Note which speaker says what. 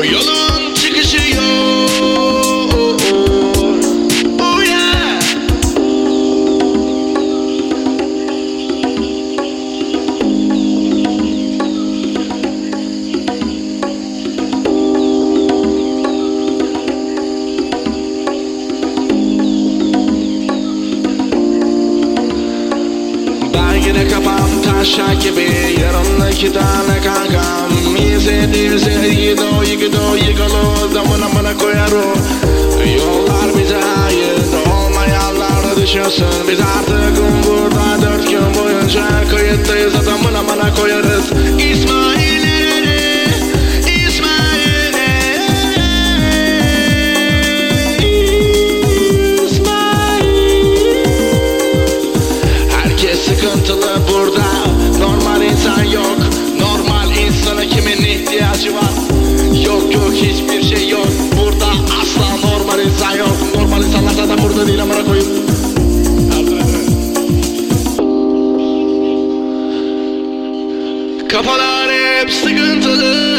Speaker 1: Bu yolun çıkışı yok oh yeah. Ben yine kafam taşak gibi Yarımdaki tane kankam İzlediğimizi your son bizarre Kafalar hep sıkıntılı.